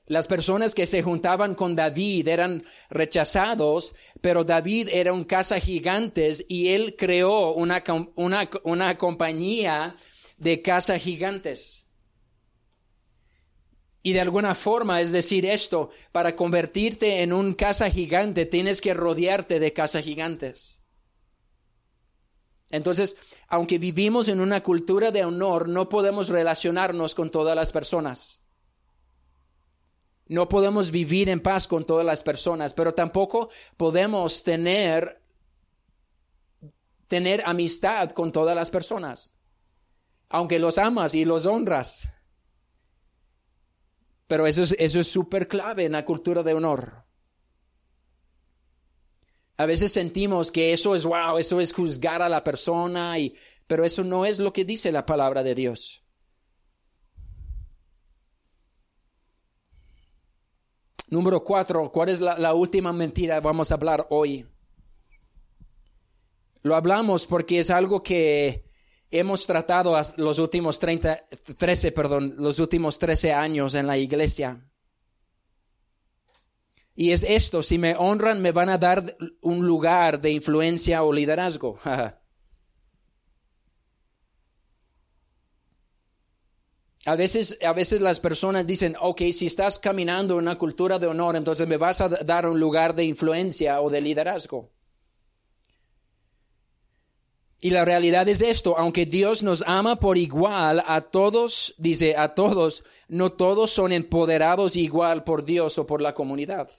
Las personas que se juntaban con David eran rechazados, pero David era un casa gigantes y él creó una, una, una compañía de casa gigantes. Y de alguna forma, es decir, esto, para convertirte en un casa gigante, tienes que rodearte de casa gigantes. Entonces, aunque vivimos en una cultura de honor, no podemos relacionarnos con todas las personas. No podemos vivir en paz con todas las personas, pero tampoco podemos tener, tener amistad con todas las personas, aunque los amas y los honras. Pero eso es eso es súper clave en la cultura de honor. A veces sentimos que eso es wow, eso es juzgar a la persona, y, pero eso no es lo que dice la palabra de Dios. Número cuatro, ¿cuál es la, última mentira vamos a hablar hoy? Lo hablamos porque es algo que hemos tratado los últimos 30, 13, perdón, los últimos 13 años en la iglesia. Y es esto, si me honran me van a dar un lugar de influencia o liderazgo. [LAUGHS] A veces, a veces las personas dicen, ok, si estás caminando en una cultura de honor, entonces me vas a dar un lugar de influencia o de liderazgo. Y la realidad es esto, aunque Dios nos ama por igual, a todos, dice, a todos, no todos son empoderados igual por Dios o por la comunidad.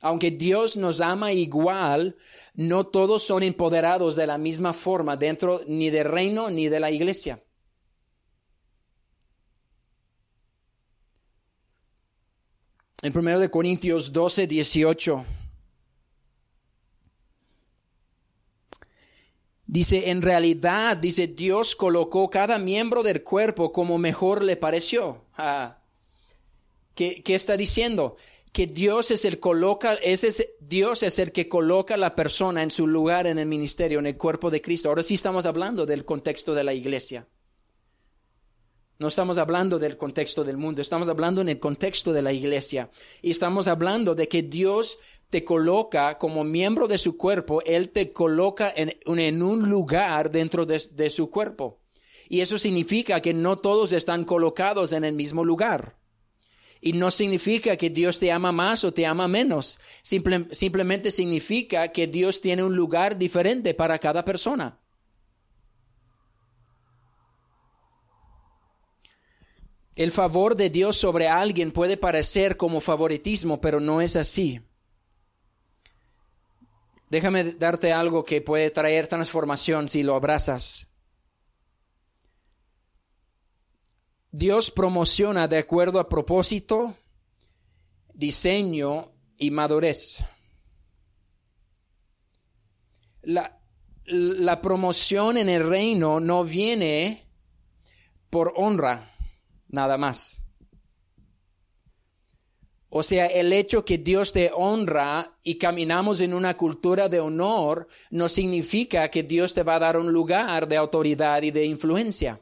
Aunque Dios nos ama igual, no todos son empoderados de la misma forma dentro ni del reino ni de la iglesia. En 1 de Corintios 12, 18. Dice, en realidad, dice, Dios colocó cada miembro del cuerpo como mejor le pareció. Ah. ¿Qué, ¿Qué, está diciendo? Que Dios es el coloca, Dios es el que coloca a la persona en su lugar en el ministerio, en el cuerpo de Cristo. Ahora sí estamos hablando del contexto de la iglesia. No estamos hablando del contexto del mundo, estamos hablando en el contexto de la iglesia. Y estamos hablando de que Dios te coloca como miembro de su cuerpo, Él te coloca en, un lugar dentro de, su cuerpo. Y eso significa que no todos están colocados en el mismo lugar. Y no significa que Dios te ama más o te ama menos. simplemente significa que Dios tiene un lugar diferente para cada persona. El favor de Dios sobre alguien puede parecer como favoritismo, pero no es así. Déjame darte algo que puede traer transformación si lo abrazas. Dios promociona de acuerdo a propósito, diseño y madurez. La, la promoción en el reino no viene por honra nada más. O sea, el hecho que Dios te honra y caminamos en una cultura de honor no significa que Dios te va a dar un lugar de autoridad y de influencia.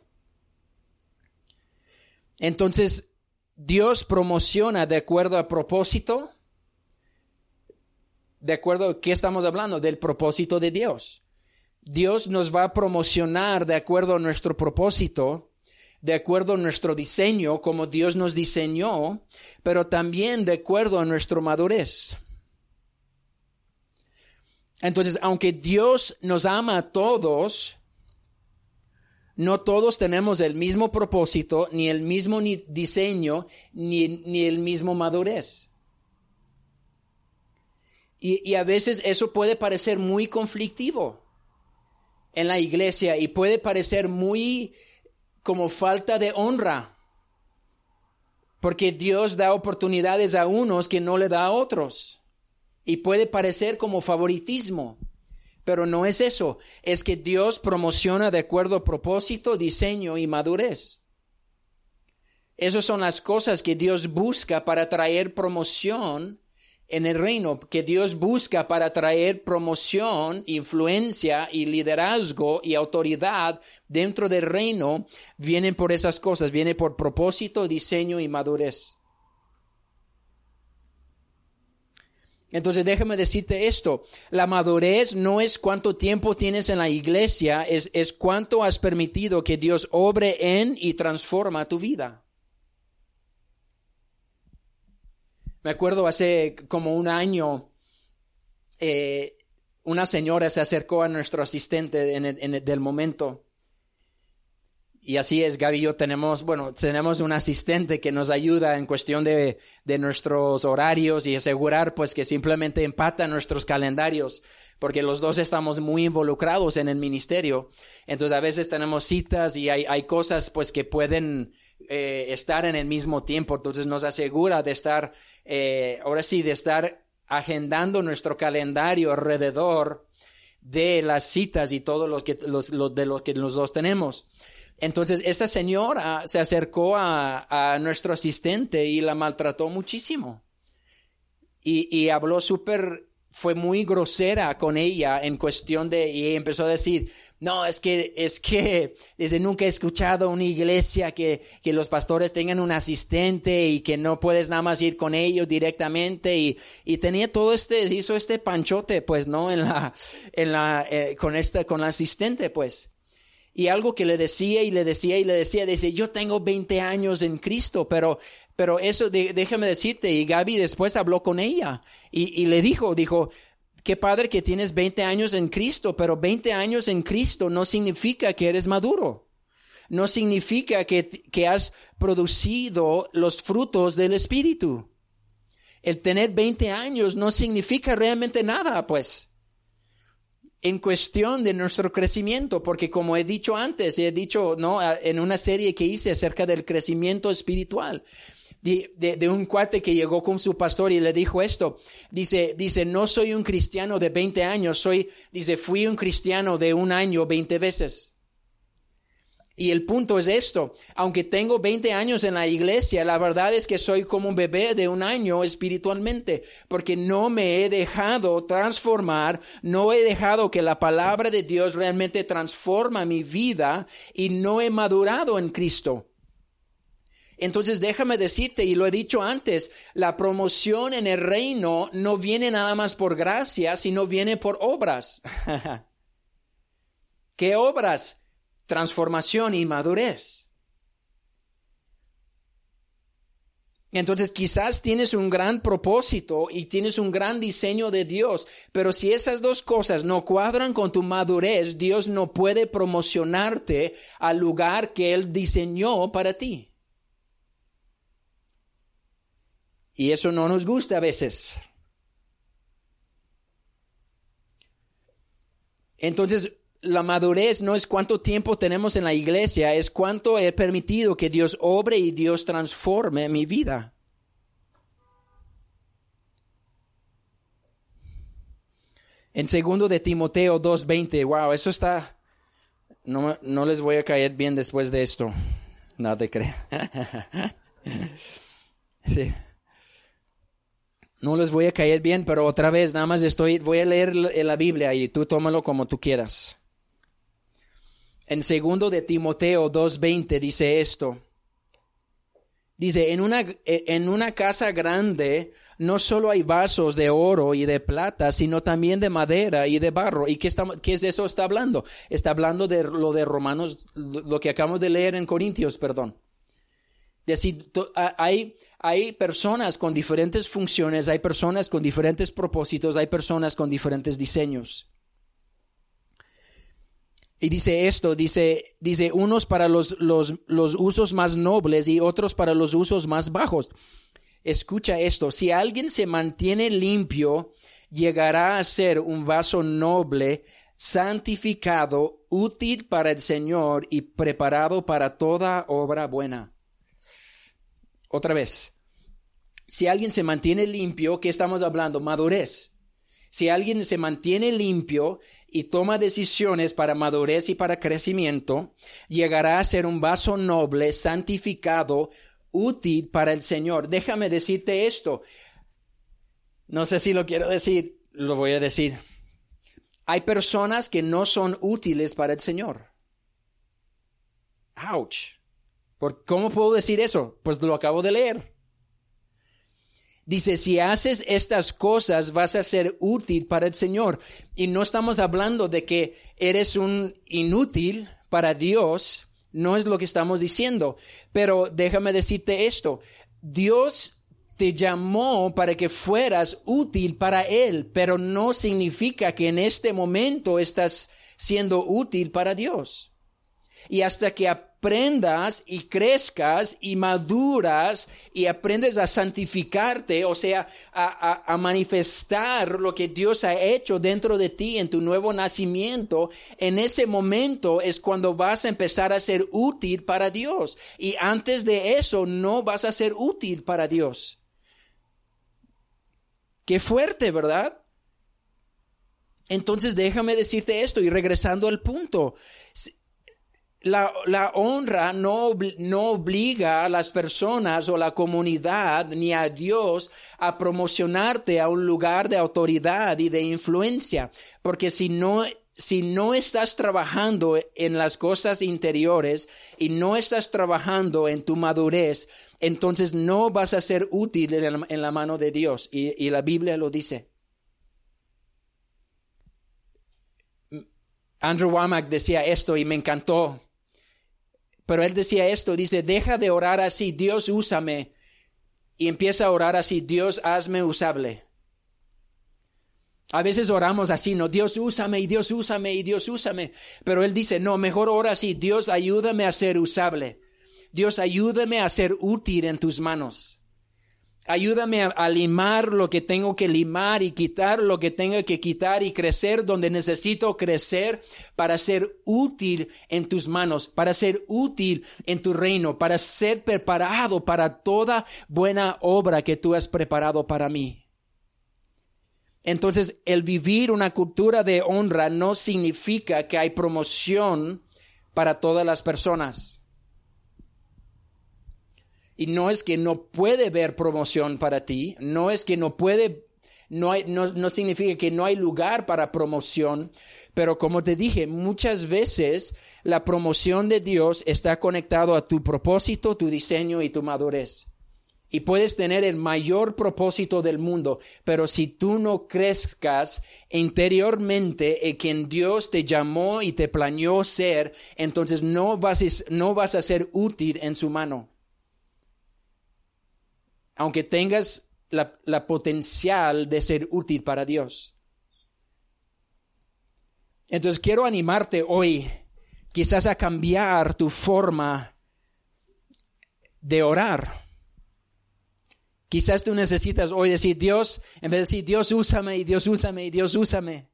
Entonces, Dios promociona de acuerdo a propósito. ¿De acuerdo a qué estamos hablando? Del propósito de Dios. Dios nos va a promocionar de acuerdo a nuestro propósito de acuerdo a nuestro diseño, como Dios nos diseñó, pero también de acuerdo a nuestra madurez. Entonces, aunque Dios nos ama a todos, no todos tenemos el mismo propósito, ni el mismo diseño, ni, ni el mismo madurez. Y, y a veces eso puede parecer muy conflictivo en la iglesia y puede parecer muy como falta de honra. Porque Dios da oportunidades a unos que no le da a otros. Y puede parecer como favoritismo. Pero no es eso. Es que Dios promociona de acuerdo a propósito, diseño y madurez. Esas son las cosas que Dios busca para traer promoción en el reino, que Dios busca para traer promoción, influencia y liderazgo y autoridad dentro del reino, vienen por esas cosas, viene por propósito, diseño y madurez. Entonces déjame decirte esto, la madurez no es cuánto tiempo tienes en la iglesia, es, es cuánto has permitido que Dios obre en y transforma tu vida. Me acuerdo hace como un año, eh, una señora se acercó a nuestro asistente en el, del momento. Y así es, Gaby y yo tenemos, bueno, tenemos un asistente que nos ayuda en cuestión de, de nuestros horarios y asegurar pues que simplemente empata nuestros calendarios, porque los dos estamos muy involucrados en el ministerio. Entonces a veces tenemos citas y hay, hay cosas pues que pueden eh, estar en el mismo tiempo, entonces nos asegura de estar eh, ahora sí, de estar agendando nuestro calendario alrededor de las citas y todo lo que, los, de lo que los dos tenemos. Entonces, esa señora se acercó a, a nuestro asistente y la maltrató muchísimo. Y, y habló súper, fue muy grosera con ella en cuestión de, y empezó a decir, no, es que, es que, desde nunca he escuchado una iglesia que, que los pastores tengan un asistente y que no puedes nada más ir con ellos directamente y, y tenía todo este, hizo este panchote, pues, ¿no? En la, en la, eh, con esta, con la asistente, pues. Y algo que le decía y le decía y le decía, dice, yo tengo 20 años en Cristo, pero, pero eso, déjame decirte, y Gaby después habló con ella y, y le dijo, dijo, Qué padre que tienes 20 años en Cristo, pero 20 años en Cristo no significa que eres maduro. No significa que, que has producido los frutos del Espíritu. El tener 20 años no significa realmente nada, pues en cuestión de nuestro crecimiento, porque como he dicho antes, he dicho no en una serie que hice acerca del crecimiento espiritual, de, un cuate que llegó con su pastor y le dijo esto. Dice, dice, no soy un cristiano de 20 años, soy, dice, fui un cristiano de un año 20 veces. Y el punto es esto, aunque tengo 20 años en la iglesia, la verdad es que soy como un bebé de un año espiritualmente, porque no me he dejado transformar, no he dejado que la palabra de Dios realmente transforma mi vida y no he madurado en Cristo. Entonces déjame decirte, y lo he dicho antes, la promoción en el reino no viene nada más por gracia, sino viene por obras. [LAUGHS] ¿Qué obras? Transformación y madurez. Entonces quizás tienes un gran propósito y tienes un gran diseño de Dios, pero si esas dos cosas no cuadran con tu madurez, Dios no puede promocionarte al lugar que Él diseñó para ti. Y eso no nos gusta a veces. Entonces, la madurez no es cuánto tiempo tenemos en la iglesia, es cuánto he permitido que Dios obre y Dios transforme mi vida. En segundo de Timoteo 2.20, wow, eso está, no, no les voy a caer bien después de esto. No te creo. sí no les voy a caer bien, pero otra vez, nada más estoy, voy a leer la Biblia y tú tómalo como tú quieras. En segundo de Timoteo 2.20 dice esto. Dice, en una, en una casa grande no solo hay vasos de oro y de plata, sino también de madera y de barro. ¿Y qué, está, qué es eso está hablando? Está hablando de lo de Romanos, lo que acabamos de leer en Corintios, perdón. Decir, hay, hay personas con diferentes funciones, hay personas con diferentes propósitos, hay personas con diferentes diseños. Y dice esto, dice, dice unos para los, los, los usos más nobles y otros para los usos más bajos. Escucha esto, si alguien se mantiene limpio, llegará a ser un vaso noble, santificado, útil para el Señor y preparado para toda obra buena. Otra vez, si alguien se mantiene limpio, ¿qué estamos hablando? Madurez. Si alguien se mantiene limpio y toma decisiones para madurez y para crecimiento, llegará a ser un vaso noble, santificado, útil para el Señor. Déjame decirte esto. No sé si lo quiero decir, lo voy a decir. Hay personas que no son útiles para el Señor. Ouch. ¿Por ¿Cómo puedo decir eso? Pues lo acabo de leer. Dice, si haces estas cosas vas a ser útil para el Señor. Y no estamos hablando de que eres un inútil para Dios, no es lo que estamos diciendo. Pero déjame decirte esto, Dios te llamó para que fueras útil para Él, pero no significa que en este momento estás siendo útil para Dios. Y hasta que aprendas y crezcas y maduras y aprendes a santificarte, o sea, a, manifestar lo que Dios ha hecho dentro de ti en tu nuevo nacimiento, en ese momento es cuando vas a empezar a ser útil para Dios. Y antes de eso no vas a ser útil para Dios. Qué fuerte, ¿verdad? Entonces déjame decirte esto y regresando al punto, la, la, honra no, no obliga a las personas o la comunidad ni a Dios a promocionarte a un lugar de autoridad y de influencia, porque si no si no estás trabajando en las cosas interiores y no estás trabajando en tu madurez, entonces no vas a ser útil en la, mano de Dios. Y, la Biblia lo dice. Andrew Womack decía esto y me encantó. Pero él decía esto, dice, deja de orar así, Dios úsame. Y empieza a orar así, Dios hazme usable. A veces oramos así, no, Dios úsame y Dios úsame y Dios úsame. Pero él dice, no, mejor ora así, Dios ayúdame a ser usable. Dios ayúdame a ser útil en tus manos. Ayúdame a, limar lo que tengo que limar y quitar lo que tengo que quitar y crecer donde necesito crecer para ser útil en tus manos, para ser útil en tu reino, para ser preparado para toda buena obra que tú has preparado para mí. Entonces, el vivir una cultura de honra no significa que hay promoción para todas las personas. Y no es que no puede ver promoción para ti, no es que no puede, no, hay, no, no significa que no hay lugar para promoción, pero como te dije, muchas veces la promoción de Dios está conectado a tu propósito, tu diseño y tu madurez. Y puedes tener el mayor propósito del mundo, pero si tú no crezcas interiormente en quien Dios te llamó y te planeó ser, entonces no vas, no vas a ser útil en su mano aunque tengas la, potencial de ser útil para Dios. Entonces quiero animarte hoy quizás a cambiar tu forma de orar. Quizás tú necesitas hoy decir, Dios, en vez de decir, Dios úsame y Dios úsame y Dios úsame.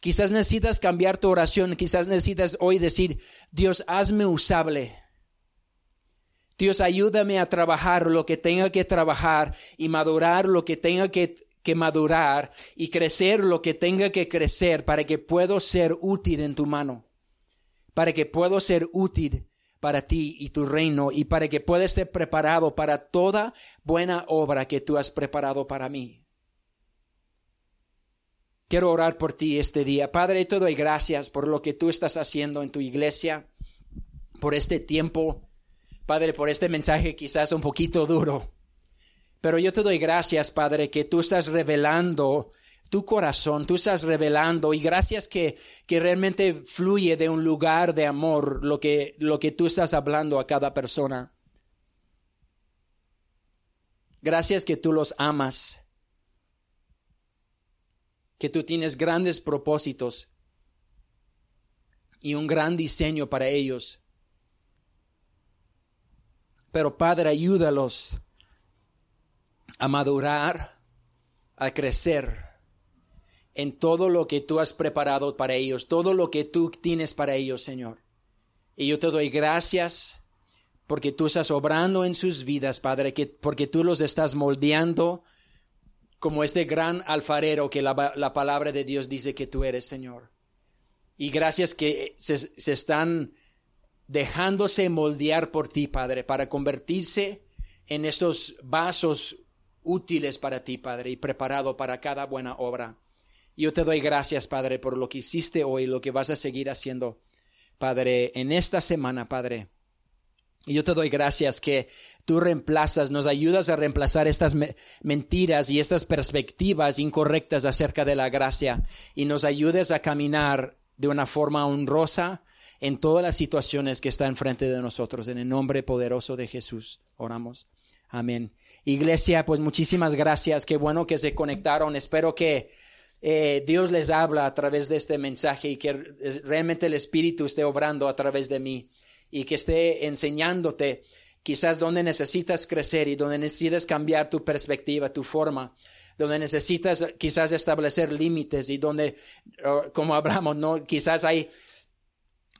Quizás necesitas cambiar tu oración, quizás necesitas hoy decir, Dios, hazme usable. Dios, ayúdame a trabajar lo que tenga que trabajar y madurar lo que tenga que, madurar y crecer lo que tenga que crecer para que puedo ser útil en tu mano, para que puedo ser útil para ti y tu reino y para que pueda estar preparado para toda buena obra que tú has preparado para mí. Quiero orar por ti este día. Padre, te doy gracias por lo que tú estás haciendo en tu iglesia, por este tiempo Padre, por este mensaje quizás un poquito duro. Pero yo te doy gracias, Padre, que tú estás revelando tu corazón, tú estás revelando y gracias que, que realmente fluye de un lugar de amor lo que, lo que tú estás hablando a cada persona. Gracias que tú los amas, que tú tienes grandes propósitos y un gran diseño para ellos. Pero Padre, ayúdalos a madurar, a crecer en todo lo que tú has preparado para ellos, todo lo que tú tienes para ellos, Señor. Y yo te doy gracias porque tú estás obrando en sus vidas, Padre, que, porque tú los estás moldeando como este gran alfarero que la, la palabra de Dios dice que tú eres, Señor. Y gracias que se, se están dejándose moldear por ti, Padre, para convertirse en estos vasos útiles para ti, Padre, y preparado para cada buena obra. Yo te doy gracias, Padre, por lo que hiciste hoy, lo que vas a seguir haciendo, Padre, en esta semana, Padre. Y yo te doy gracias que tú reemplazas, nos ayudas a reemplazar estas mentiras y estas perspectivas incorrectas acerca de la gracia y nos ayudes a caminar de una forma honrosa en todas las situaciones que están enfrente de nosotros. En el nombre poderoso de Jesús, oramos. Amén. Iglesia, pues muchísimas gracias. Qué bueno que se conectaron. Espero que eh, Dios les habla a través de este mensaje y que realmente el Espíritu esté obrando a través de mí y que esté enseñándote quizás donde necesitas crecer y donde necesitas cambiar tu perspectiva, tu forma, donde necesitas quizás establecer límites y donde, oh, como hablamos, no, quizás hay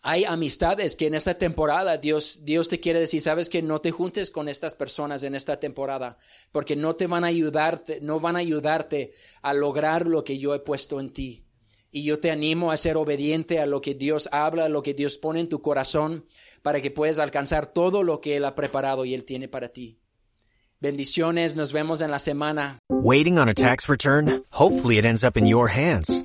hay amistades que en esta temporada Dios, Dios te quiere decir, sabes que no te juntes con estas personas en esta temporada, porque no te van a ayudarte, no van a ayudarte a lograr lo que yo he puesto en ti. Y yo te animo a ser obediente a lo que Dios habla, a lo que Dios pone en tu corazón, para que puedas alcanzar todo lo que Él ha preparado y Él tiene para ti. Bendiciones, nos vemos en la semana. Waiting on a tax return? Hopefully it ends up in your hands.